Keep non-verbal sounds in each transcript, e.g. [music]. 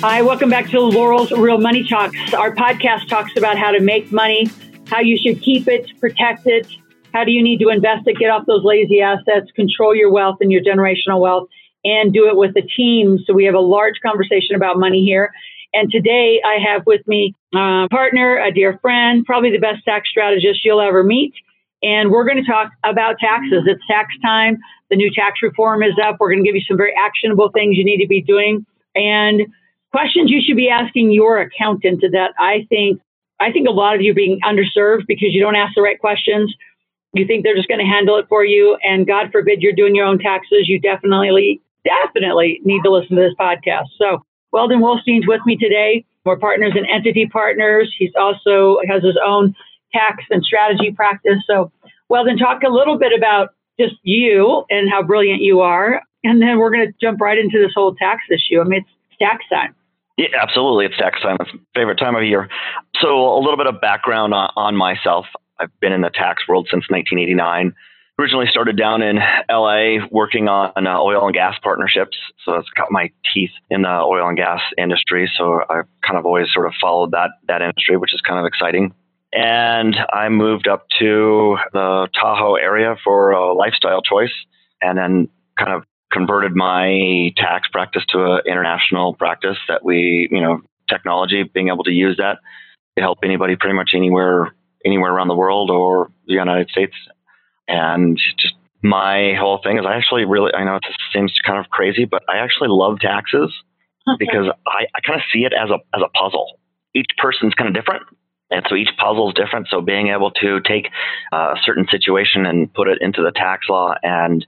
Hi, welcome back to Loral's Real Money Talks. Our podcast talks about how to make money, how you should keep it, protect it, how do you need to invest it, get off those lazy assets, control your wealth and your generational wealth, and do it with a team. So we have a large conversation about money here. And today I have with me a partner, a dear friend, probably the best tax strategist you'll ever meet. And we're going to talk about taxes. It's tax time. The new tax reform is up. We're going to give you some very actionable things you need to be doing. And questions you should be asking your accountant that I think I think a lot of you being underserved because you don't ask the right questions. You think they're just going to handle it for you, and God forbid you're doing your own taxes. You definitely, definitely need to listen to this podcast. So, Weldon Wulstein's with me today. We're partners and entity partners. He's also has his own tax and strategy practice. So, Weldon, talk a little bit about just you and how brilliant you are, and then we're going to jump right into this whole tax issue. I mean, it's tax time. Yeah, absolutely. It's tax time. It's my favorite time of year. So a little bit of background on, on myself. I've been in the tax world since 1989. Originally started down in LA working on uh, oil and gas partnerships. So it's got my teeth in the oil and gas industry. So I've kind of always sort of followed that, that industry, which is kind of exciting. And I moved up to the Tahoe area for a lifestyle choice and then kind of converted my tax practice to an international practice that we, you know, technology, being able to use that to help anybody pretty much anywhere, anywhere around the world or the United States. And just my whole thing is I actually really, I know it seems kind of crazy, but I actually love taxes because I, I kind of see it as a, as a puzzle. Each person's kind of different. And so each puzzle is different. So being able to take uh, a certain situation and put it into the tax law and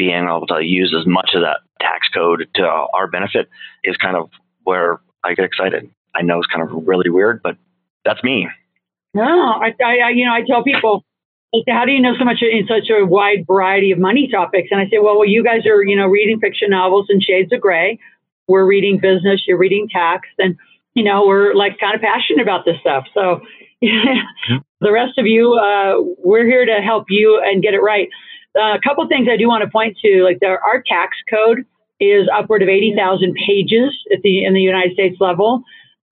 being able to use as much of that tax code to our benefit is kind of where I get excited. I know it's kind of really weird, but that's me. No, I, I you know, I tell people, how do you know so much in such a wide variety of money topics? And I say, well, well, you guys are, you know, reading fiction novels and shades of gray. We're reading business, you're reading tax, and you know, we're like kind of passionate about this stuff. So [laughs] the rest of you, uh, we're here to help you and get it right. Uh, a couple things I do want to point to, like the, our tax code is upward of 80,000 pages at the in the United States level.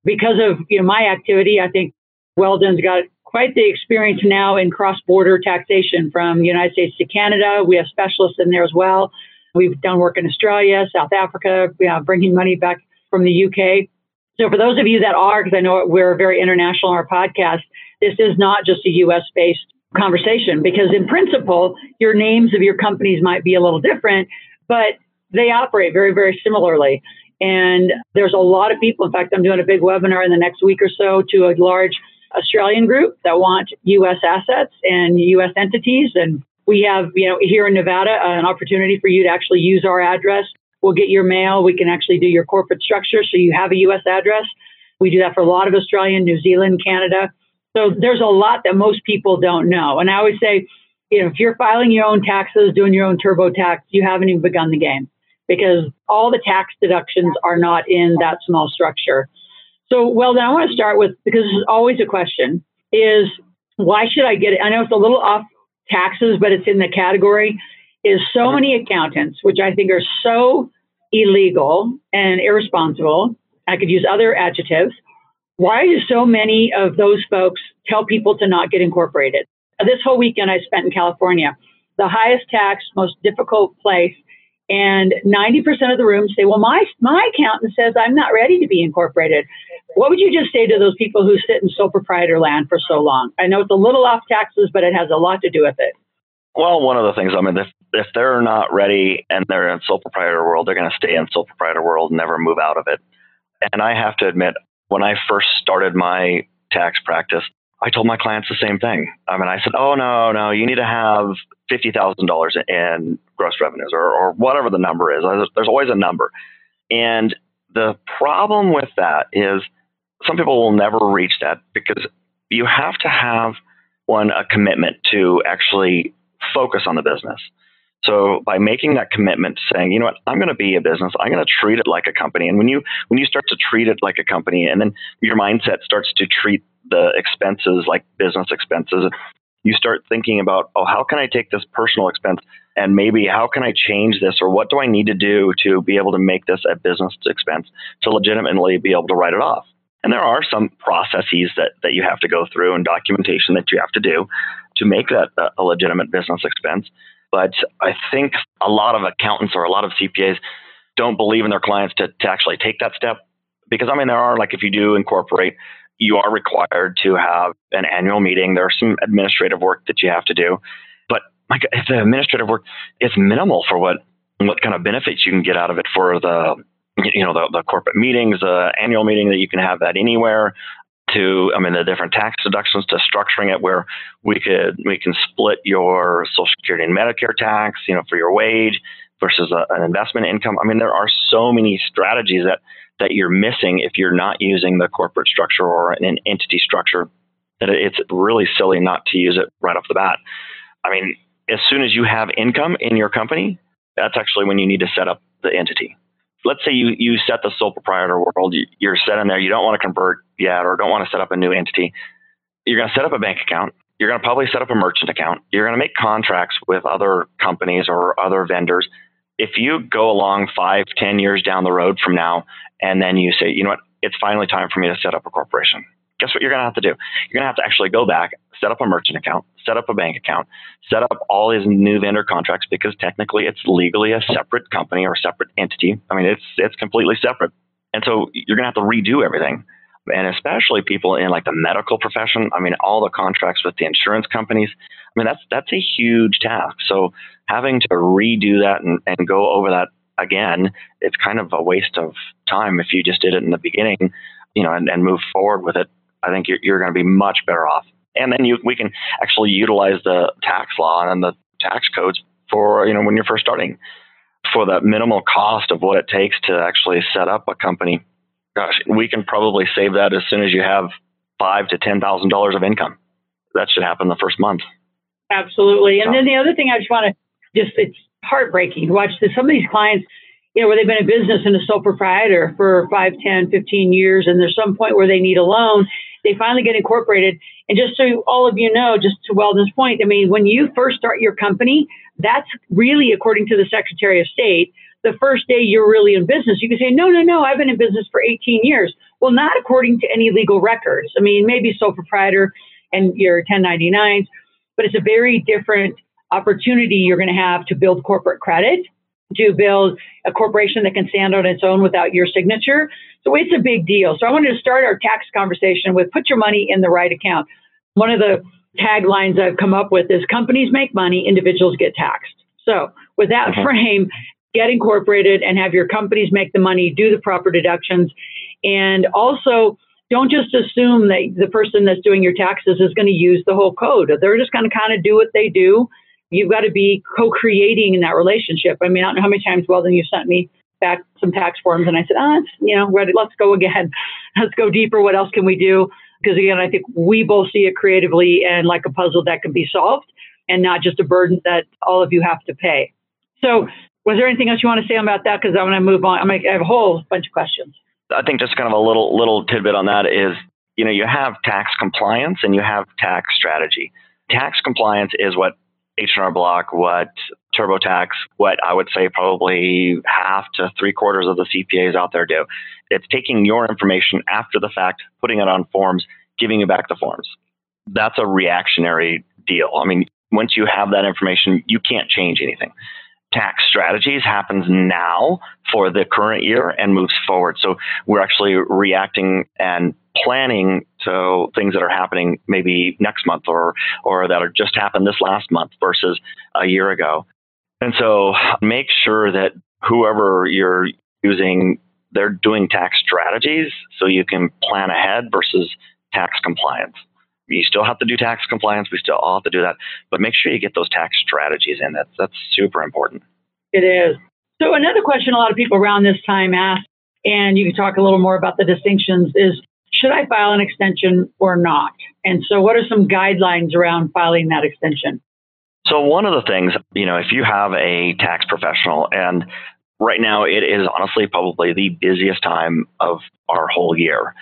Because of you know my activity, I think Weldon's got quite the experience now in cross-border taxation from the United States to Canada. We have specialists in there as well. We've done work in Australia, South Africa, you know, bringing money back from the UK. So for those of you that are, because I know we're very international on our podcast, this is not just a U.S. based conversation because in principle, your names of your companies might be a little different, but they operate very, very similarly. And there's a lot of people. In fact, I'm doing a big webinar in the next week or so to a large Australian group that want U.S. assets and U.S. entities. And we have, you know, here in Nevada, an opportunity for you to actually use our address. We'll get your mail. We can actually do your corporate structure so you have a U.S. address. We do that for a lot of Australian, New Zealand, Canada. So there's a lot that most people don't know. And I always say, you know, if you're filing your own taxes, doing your own TurboTax, you haven't even begun the game because all the tax deductions are not in that small structure. So, well, then I want to start with because this is always a question: is why should I get it? I know it's a little off taxes, but it's in the category. Is so many accountants, which I think are so illegal and irresponsible. I could use other adjectives why do so many of those folks tell people to not get incorporated? This whole weekend I spent in California, the highest tax, most difficult place. And 90% of the rooms say, well, my, my accountant says I'm not ready to be incorporated. What would you just say to those people who sit in sole proprietor land for so long? I know it's a little off taxes, but it has a lot to do with it. Well, one of the things, I mean, if, if they're not ready and they're in sole proprietor world, they're going to stay in sole proprietor world and never move out of it. And I have to admit, when I first started my tax practice, I told my clients the same thing. I mean, I said, "Oh no, no, you need to have fifty thousand dollars in gross revenues, or, or whatever the number is. There's always a number." And the problem with that is, some people will never reach that because you have to have one a commitment to actually focus on the business. So by making that commitment, saying, you know what, I'm going to be a business. I'm going to treat it like a company. And when you when you start to treat it like a company, and then your mindset starts to treat the expenses like business expenses, you start thinking about, oh, how can I take this personal expense and maybe how can I change this or what do I need to do to be able to make this a business expense to legitimately be able to write it off? And there are some processes that, that you have to go through and documentation that you have to do to make that a legitimate business expense. But I think a lot of accountants or a lot of CPAs don't believe in their clients to, to actually take that step. Because I mean, there are like if you do incorporate, you are required to have an annual meeting. There's some administrative work that you have to do. But like if the administrative work is minimal for what what kind of benefits you can get out of it for the you know the, the corporate meetings, the annual meeting that you can have that anywhere, to I mean the different tax deductions to structuring it where we could we can split your Social Security and Medicare tax, you know, for your wage versus a, an investment income. I mean, there are so many strategies that that you're missing if you're not using the corporate structure or an entity structure. That it's really silly not to use it right off the bat. I mean, as soon as you have income in your company, that's actually when you need to set up the entity let's say you, you set the sole proprietor world, you're set in there, you don't want to convert yet or don't want to set up a new entity. You're going to set up a bank account. You're going to probably set up a merchant account. You're going to make contracts with other companies or other vendors. If you go along five, ten years down the road from now, and then you say, you know what, it's finally time for me to set up a corporation guess what you're going to have to do? You're going to have to actually go back, set up a merchant account, set up a bank account, set up all his new vendor contracts because technically it's legally a separate company or a separate entity. I mean, it's it's completely separate, and so you're going to have to redo everything. And especially people in like the medical profession. I mean, all the contracts with the insurance companies. I mean, that's that's a huge task. So having to redo that and, and go over that again, it's kind of a waste of time if you just did it in the beginning, you know, and, and move forward with it I think you're, you're going to be much better off. And then you, we can actually utilize the tax law and the tax codes for, you know, when you're first starting for the minimal cost of what it takes to actually set up a company. Gosh, we can probably save that as soon as you have five to ten thousand dollars of income. That should happen the first month. Absolutely. And so. then the other thing I just want to just it's heartbreaking to watch this. Some of these clients, you know, where they've been in business and a sole proprietor for 5, 10, 15 years, and there's some point where they need a loan they finally get incorporated. And just so all of you know, just to Weldon's point, I mean, when you first start your company, that's really according to the Secretary of State. The first day you're really in business, you can say, no, no, no, I've been in business for 18 years. Well, not according to any legal records. I mean, maybe sole proprietor and your 1099s, but it's a very different opportunity you're going to have to build corporate credit to build a corporation that can stand on its own without your signature. So it's a big deal. So I wanted to start our tax conversation with put your money in the right account. One of the taglines I've come up with is companies make money, individuals get taxed. So with that uh-huh. frame, get incorporated and have your companies make the money, do the proper deductions, and also don't just assume that the person that's doing your taxes is going to use the whole code. They're just going to kind of do what they do You've got to be co-creating in that relationship. I mean, I don't know how many times, Weldon, you sent me back some tax forms and I said, ah, you know, ready, let's go again. [laughs] Let's go deeper. What else can we do? Because again, I think we both see it creatively and like a puzzle that can be solved and not just a burden that all of you have to pay. So was there anything else you want to say about that? Because I'm going to move on. I'm going to have a whole bunch of questions. I think just kind of a little little tidbit on that is, you know, you have tax compliance and you have tax strategy. Tax compliance is what H&R Block, what TurboTax, what I would say probably half to three quarters of the CPAs out there do. It's taking your information after the fact, putting it on forms, giving you back the forms. That's a reactionary deal. I mean, once you have that information, you can't change anything tax strategies happens now for the current year and moves forward. So we're actually reacting and planning to things that are happening maybe next month or or that are just happened this last month versus a year ago. And so make sure that whoever you're using they're doing tax strategies so you can plan ahead versus tax compliance. You still have to do tax compliance. We still all have to do that, but make sure you get those tax strategies in. That's that's super important. It is. So another question a lot of people around this time ask, and you can talk a little more about the distinctions, is should I file an extension or not? And so, what are some guidelines around filing that extension? So, one of the things, you know, if you have a tax professional, and right now it is honestly probably the busiest time of our whole year.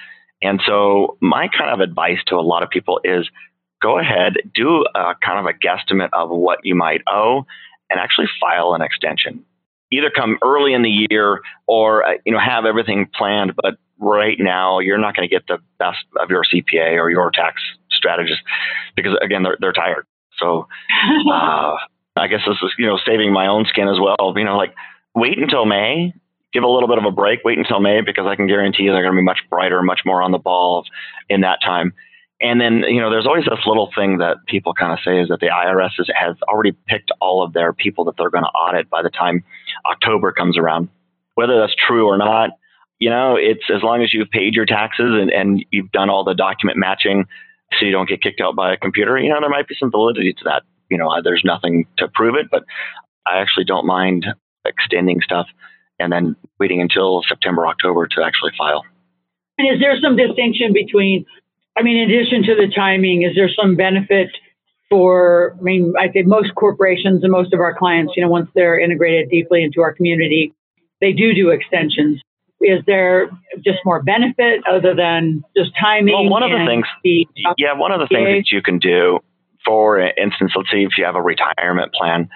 And so, my kind of advice to a lot of people is go ahead, do a kind of a guesstimate of what you might owe, and actually file an extension. Either come early in the year or uh, you know have everything planned, but right now you're not going to get the best of your CPA or your tax strategist because again they're they're tired. So [laughs] uh, I guess this is you know saving my own skin as well. You know, like wait until May, give a little bit of a break. Wait until May because I can guarantee you they're going to be much brighter, much more on the ball in that time. And then, you know, there's always this little thing that people kind of say is that the IRS is, has already picked all of their people that they're going to audit by the time October comes around. Whether that's true or not, you know, it's as long as you've paid your taxes and, and you've done all the document matching so you don't get kicked out by a computer, you know, there might be some validity to that. You know, there's nothing to prove it, but I actually don't mind extending stuff and then waiting until September, October to actually file. And is there some distinction between I mean, in addition to the timing, is there some benefit for, I mean, I think most corporations and most of our clients, you know, once they're integrated deeply into our community, they do do extensions. Is there just more benefit other than just timing? Well, one of the things, the, yeah, one of the things that you can do, for instance, let's say if you have a retirement plan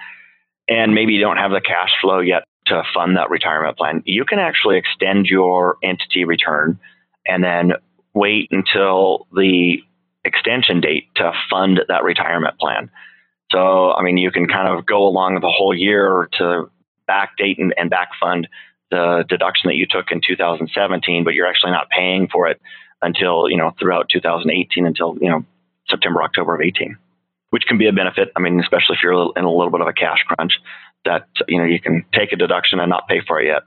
and maybe you don't have the cash flow yet to fund that retirement plan, you can actually extend your entity return and then wait until the extension date to fund that retirement plan. So, I mean, you can kind of go along the whole year to backdate and, and back fund the deduction that you took in 2017, but you're actually not paying for it until, you know, throughout 2018 until, you know, September, October of 18, which can be a benefit. I mean, especially if you're in a little bit of a cash crunch that, you know, you can take a deduction and not pay for it yet.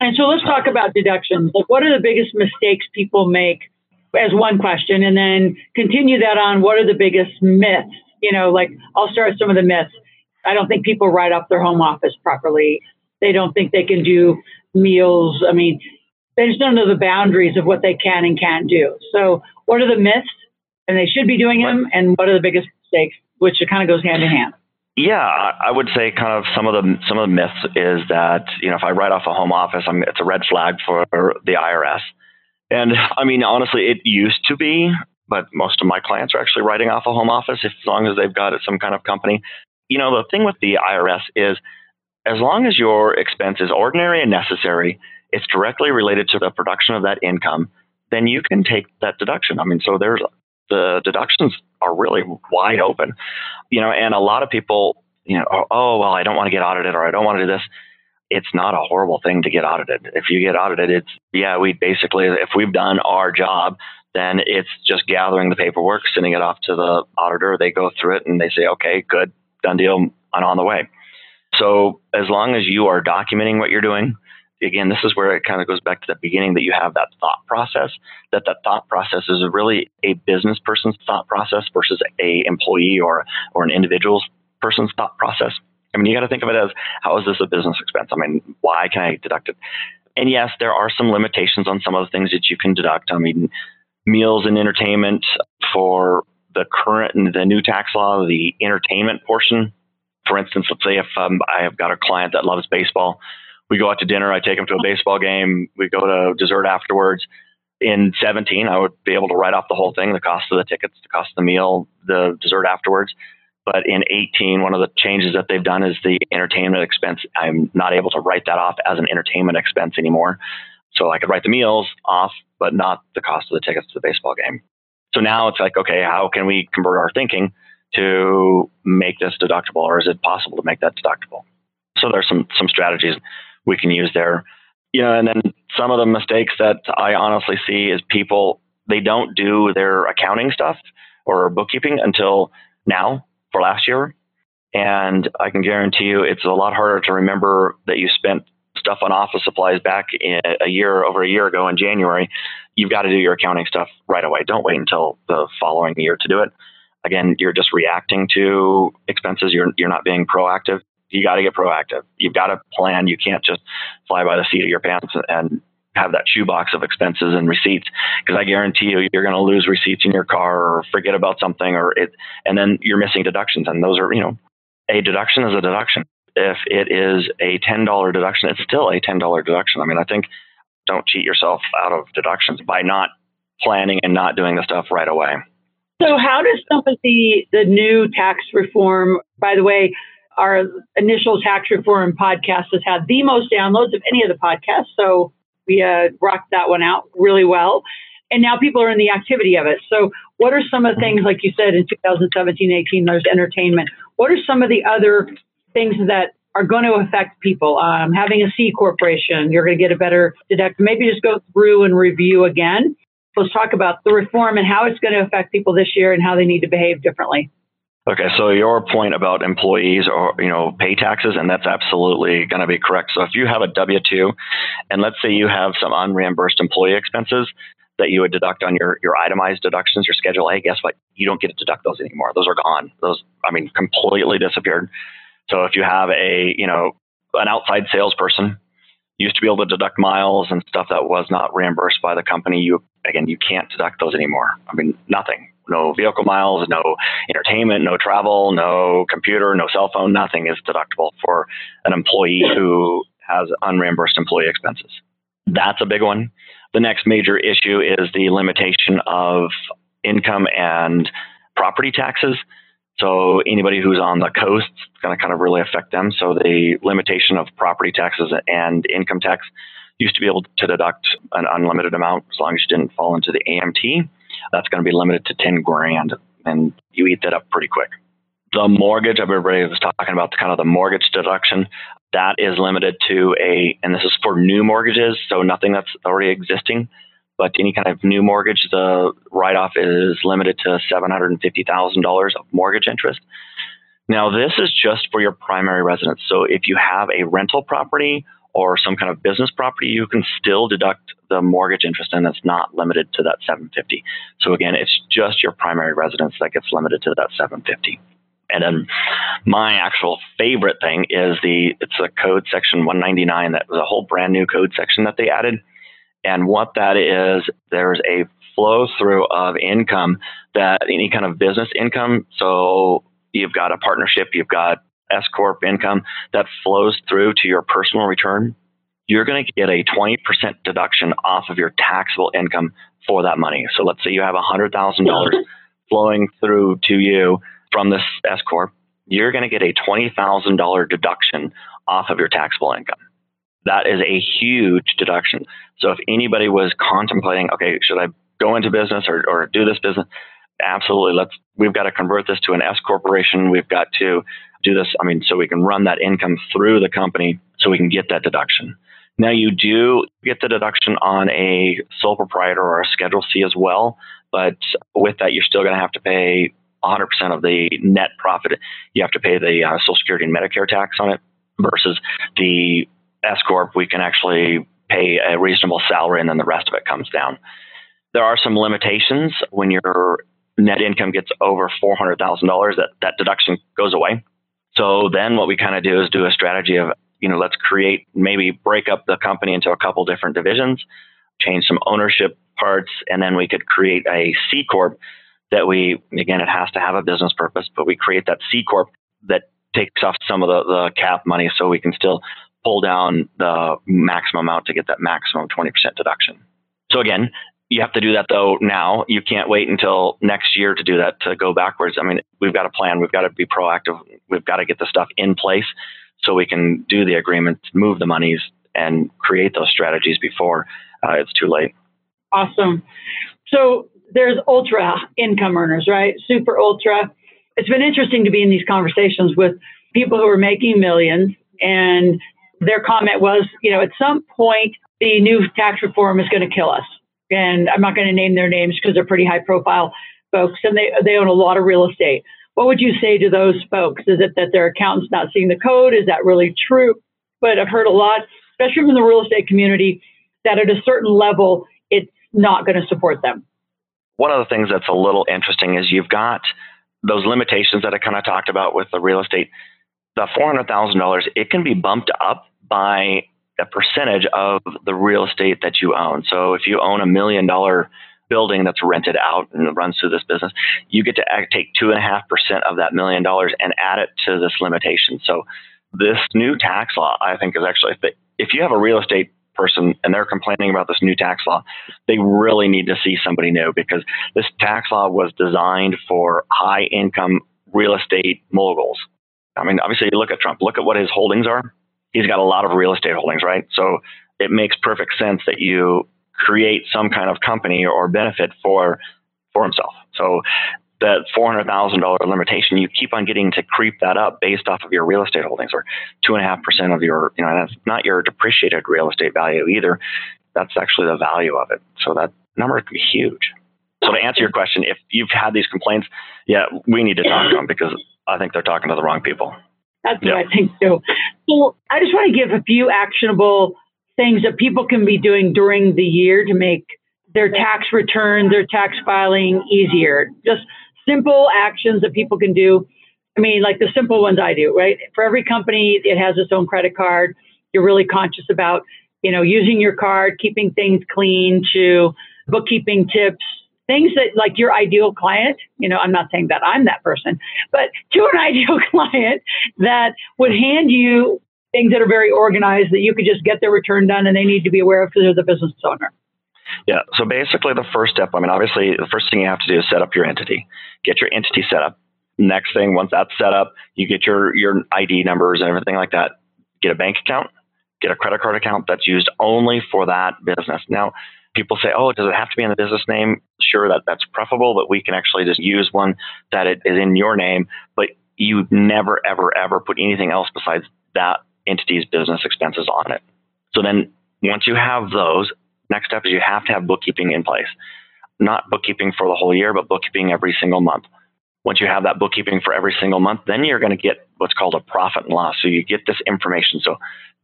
And so let's talk about deductions. Like, what are the biggest mistakes people make as one question, and then continue that on what are the biggest myths? You know, like I'll start some of the myths. I don't think people write off their home office properly. They don't think they can do meals. I mean, they just don't know the boundaries of what they can and can't do. So, what are the myths? And they should be doing them. And what are the biggest mistakes? Which it kind of goes hand in hand. Yeah, I would say kind of some of the some of the myths is that you know if I write off a home office, I'm, it's a red flag for the IRS. And I mean, honestly, it used to be, but most of my clients are actually writing off a home office as long as they've got it some kind of company. You know, the thing with the IRS is as long as your expense is ordinary and necessary, it's directly related to the production of that income, then you can take that deduction. I mean, so there's the deductions are really wide open, you know, and a lot of people, you know, oh, oh well, I don't want to get audited or I don't want to do this. It's not a horrible thing to get audited. If you get audited, it's, yeah, we basically, if we've done our job, then it's just gathering the paperwork, sending it off to the auditor. They go through it and they say, okay, good, done deal, and on the way. So as long as you are documenting what you're doing, again, this is where it kind of goes back to the beginning that you have that thought process, that that thought process is really a business person's thought process versus a employee or, or an individual's person's thought process. I mean, you got to think of it as how is this a business expense? I mean, why can I deduct it? And yes, there are some limitations on some of the things that you can deduct. I mean, meals and entertainment for the current and the new tax law, the entertainment portion. For instance, let's say if um, I have got a client that loves baseball, we go out to dinner. I take them to a baseball game. We go to dessert afterwards. In 17, I would be able to write off the whole thing, the cost of the tickets, the cost of the meal, the dessert afterwards. But in 18, one of the changes that they've done is the entertainment expense. I'm not able to write that off as an entertainment expense anymore. So I could write the meals off, but not the cost of the tickets to the baseball game. So now it's like, okay, how can we convert our thinking to make this deductible, or is it possible to make that deductible? So there's some some strategies we can use there. You know, and then some of the mistakes that I honestly see is people they don't do their accounting stuff or bookkeeping until now for last year. And I can guarantee you it's a lot harder to remember that you spent stuff on office supplies back a year over a year ago in January. You've got to do your accounting stuff right away. Don't wait until the following year to do it. Again, you're just reacting to expenses. You're you're not being proactive. You got to get proactive. You've got to plan. You can't just fly by the seat of your pants and have that shoebox of expenses and receipts because I guarantee you you're going to lose receipts in your car or forget about something or it and then you're missing deductions and those are you know a deduction is a deduction if it is a $10 deduction it's still a $10 deduction I mean I think don't cheat yourself out of deductions by not planning and not doing the stuff right away so how does some of the the new tax reform by the way our initial tax reform podcast has had the most downloads of any of the podcasts so we uh, rocked that one out really well. And now people are in the activity of it. So, what are some of the things, like you said, in 2017 18, there's entertainment? What are some of the other things that are going to affect people? Um, having a C corporation, you're going to get a better deduct. Maybe just go through and review again. Let's talk about the reform and how it's going to affect people this year and how they need to behave differently. Okay, so your point about employees or you know pay taxes, and that's absolutely going to be correct. So if you have a W two, and let's say you have some unreimbursed employee expenses that you would deduct on your your itemized deductions, your Schedule A, guess what? You don't get to deduct those anymore. Those are gone. Those, I mean, completely disappeared. So if you have a you know an outside salesperson used to be able to deduct miles and stuff that was not reimbursed by the company, you again you can't deduct those anymore. I mean, nothing no vehicle miles, no entertainment, no travel, no computer, no cell phone, nothing is deductible for an employee who has unreimbursed employee expenses. That's a big one. The next major issue is the limitation of income and property taxes. So anybody who's on the coast, is going to kind of really affect them. So the limitation of property taxes and income tax used to be able to deduct an unlimited amount as long as you didn't fall into the AMT that's going to be limited to 10 grand and you eat that up pretty quick. The mortgage, everybody was talking about the kind of the mortgage deduction. That is limited to a, and this is for new mortgages, so nothing that's already existing, but any kind of new mortgage, the write off is limited to $750,000 of mortgage interest. Now, this is just for your primary residence. So if you have a rental property or some kind of business property, you can still deduct the mortgage interest and it's not limited to that 750. So again, it's just your primary residence that gets limited to that 750. And then my actual favorite thing is the it's a code section 199 that was a whole brand new code section that they added. And what that is, there's a flow through of income that any kind of business income. So you've got a partnership, you've got S corp income that flows through to your personal return, you're going to get a 20% deduction off of your taxable income for that money. So let's say you have $100,000 [laughs] flowing through to you from this S corp, you're going to get a $20,000 deduction off of your taxable income. That is a huge deduction. So if anybody was contemplating, okay, should I go into business or, or do this business? Absolutely. Let's, we've got to convert this to an S corporation. We've got to do this. I mean, so we can run that income through the company so we can get that deduction. Now, you do get the deduction on a sole proprietor or a Schedule C as well, but with that, you're still going to have to pay 100% of the net profit. You have to pay the uh, Social Security and Medicare tax on it versus the S Corp, we can actually pay a reasonable salary and then the rest of it comes down. There are some limitations when your net income gets over $400,000, that, that deduction goes away. So then what we kind of do is do a strategy of, you know, let's create, maybe break up the company into a couple different divisions, change some ownership parts, and then we could create a C Corp that we, again, it has to have a business purpose, but we create that C Corp that takes off some of the, the cap money so we can still pull down the maximum amount to get that maximum 20% deduction. So again, you have to do that though now. You can't wait until next year to do that to go backwards. I mean, we've got a plan. We've got to be proactive. We've got to get the stuff in place so we can do the agreement, move the monies, and create those strategies before uh, it's too late. Awesome. So there's ultra income earners, right? Super ultra. It's been interesting to be in these conversations with people who are making millions, and their comment was, you know, at some point the new tax reform is going to kill us and I'm not going to name their names because they're pretty high profile folks, and they they own a lot of real estate. What would you say to those folks? Is it that their accountant's not seeing the code? Is that really true? But I've heard a lot, especially from the real estate community, that at a certain level, it's not going to support them. One of the things that's a little interesting is you've got those limitations that I kind of talked about with the real estate. The $400,000, it can be bumped up by a percentage of the real estate that you own. So if you own a million dollar building that's rented out and runs through this business, you get to take two and a half percent of that million dollars and add it to this limitation. So this new tax law, I think, is actually if you have a real estate person and they're complaining about this new tax law, they really need to see somebody new because this tax law was designed for high income real estate moguls. I mean, obviously, you look at Trump, look at what his holdings are. He's got a lot of real estate holdings, right? So it makes perfect sense that you create some kind of company or benefit for for himself. So that $400,000 limitation, you keep on getting to creep that up based off of your real estate holdings or two and a half percent of your, you know, that's not your depreciated real estate value either. That's actually the value of it. So that number could be huge. So to answer your question, if you've had these complaints, yeah, we need to talk to them because I think they're talking to the wrong people. That's what I think too. So I just want to give a few actionable things that people can be doing during the year to make their tax return, their tax filing easier. Just simple actions that people can do. I mean, like the simple ones I do, right? For every company, it has its own credit card. You're really conscious about, you know, using your card, keeping things clean, to bookkeeping tips, things that like your ideal client, you know, I'm not saying that I'm that person, but to an [laughs] ideal client that would hand you things that are very organized that you could just get their return done and they need to be aware of because they're the business owner. Yeah. So basically, the first step, I mean, obviously, the first thing you have to do is set up your entity, get your entity set up. Next thing, once that's set up, you get your, your ID numbers and everything like that. Get a bank account, get a credit card account that's used only for that business. Now, people say, oh, does it have to be in the business name? Sure, that, that's preferable, but we can actually just use one that it is in your name, but you never, ever, ever put anything else besides that entity's business expenses on it. So then once you have those, next step is you have to have bookkeeping in place. Not bookkeeping for the whole year, but bookkeeping every single month. Once you have that bookkeeping for every single month, then you're going to get what's called a profit and loss. So you get this information. So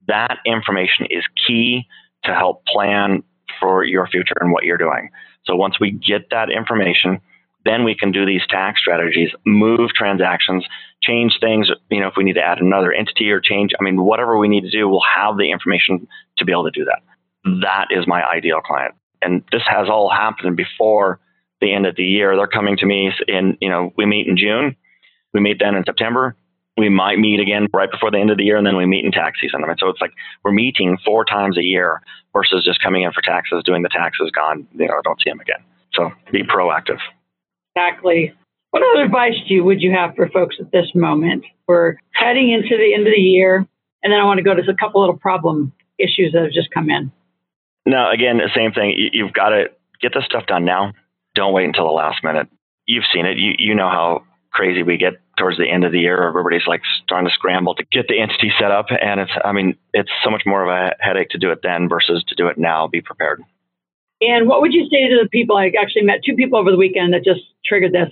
that information is key to help plan for your future and what you're doing. So once we get that information, then we can do these tax strategies, move transactions, change things. You know, if we need to add another entity or change, I mean, whatever we need to do, we'll have the information to be able to do that. That is my ideal client. And this has all happened before the end of the year. They're coming to me in, you know, we meet in June, we meet then in September, we might meet again right before the end of the year, and then we meet in tax season. I mean, so it's like we're meeting four times a year versus just coming in for taxes, doing the taxes, gone, you know, don't see them again. So be proactive. Exactly. What other advice do you would you have for folks at this moment? We're heading into the end of the year, and then I want to go to a couple little problem issues that have just come in. No, again, the same thing. You've got to get this stuff done now. Don't wait until the last minute. You've seen it. You you know how crazy we get towards the end of the year. Everybody's like starting to scramble to get the entity set up, and it's I mean it's so much more of a headache to do it then versus to do it now. Be prepared. And what would you say to the people? I actually met two people over the weekend that just triggered this.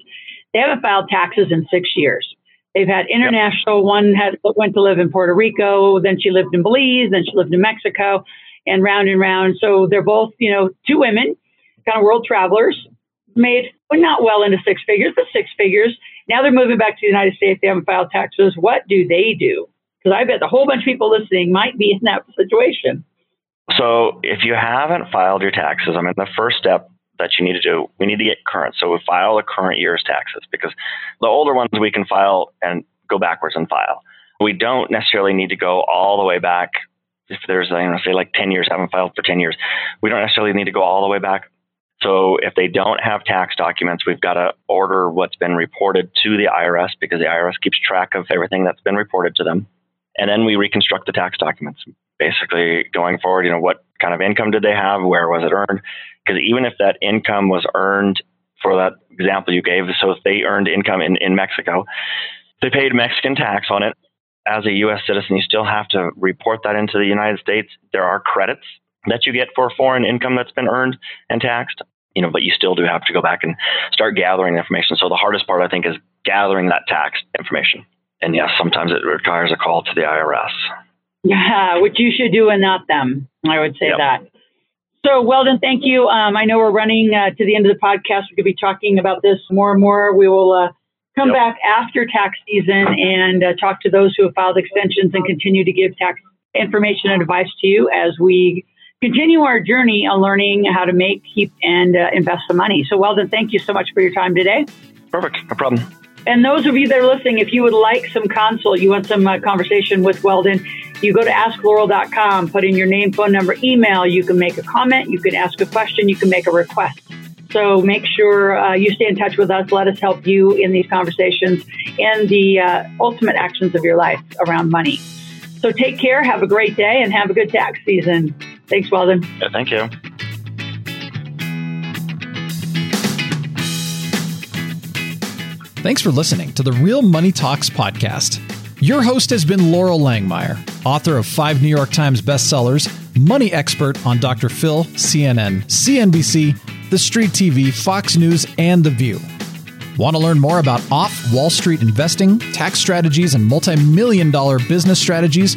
They haven't filed taxes in six years. They've had international. Yep. One had went to live in Puerto Rico, then she lived in Belize, then she lived in Mexico, and round and round. So they're both, you know, two women, kind of world travelers, made well, not well into six figures, but six figures. Now they're moving back to the United States. They haven't filed taxes. What do they do? Because I bet a whole bunch of people listening might be in that situation. So if you haven't filed your taxes, I mean, the first step that you need to do, we need to get current. So we file the current year's taxes because the older ones we can file and go backwards and file. We don't necessarily need to go all the way back. If there's, you know, say like 10 years, haven't filed for 10 years, we don't necessarily need to go all the way back. So if they don't have tax documents, we've got to order what's been reported to the IRS because the IRS keeps track of everything that's been reported to them. And then we reconstruct the tax documents. Basically, going forward, you know, what kind of income did they have? Where was it earned? Because even if that income was earned for that example you gave, so if they earned income in, in Mexico, they paid Mexican tax on it. As a U.S. citizen, you still have to report that into the United States. There are credits that you get for foreign income that's been earned and taxed. You know, but you still do have to go back and start gathering information. So the hardest part, I think, is gathering that tax information. And yes, sometimes it requires a call to the IRS. Yeah, which you should do and not them. I would say yep. that. So, Weldon, thank you. Um, I know we're running uh, to the end of the podcast. We could be talking about this more and more. We will uh, come yep. back after tax season and uh, talk to those who have filed extensions and continue to give tax information and advice to you as we continue our journey on learning how to make, keep, and uh, invest the money. So, Weldon, thank you so much for your time today. Perfect. No problem. And those of you that are listening, if you would like some consult, you want some uh, conversation with Weldon, you go to askloral.com, put in your name, phone number, email. You can make a comment, you can ask a question, you can make a request. So make sure uh, you stay in touch with us. Let us help you in these conversations and the uh, ultimate actions of your life around money. So take care, have a great day, and have a good tax season. Thanks, Weldon. Yeah, thank you. Thanks for listening to the Real Money Talks podcast. Your host has been Loral Langemeier, author of five New York Times bestsellers, money expert on Dr. Phil, CNN, CNBC, The Street TV, Fox News, and The View. Want to learn more about off Wall Street investing, tax strategies, and multi-million dollar business strategies?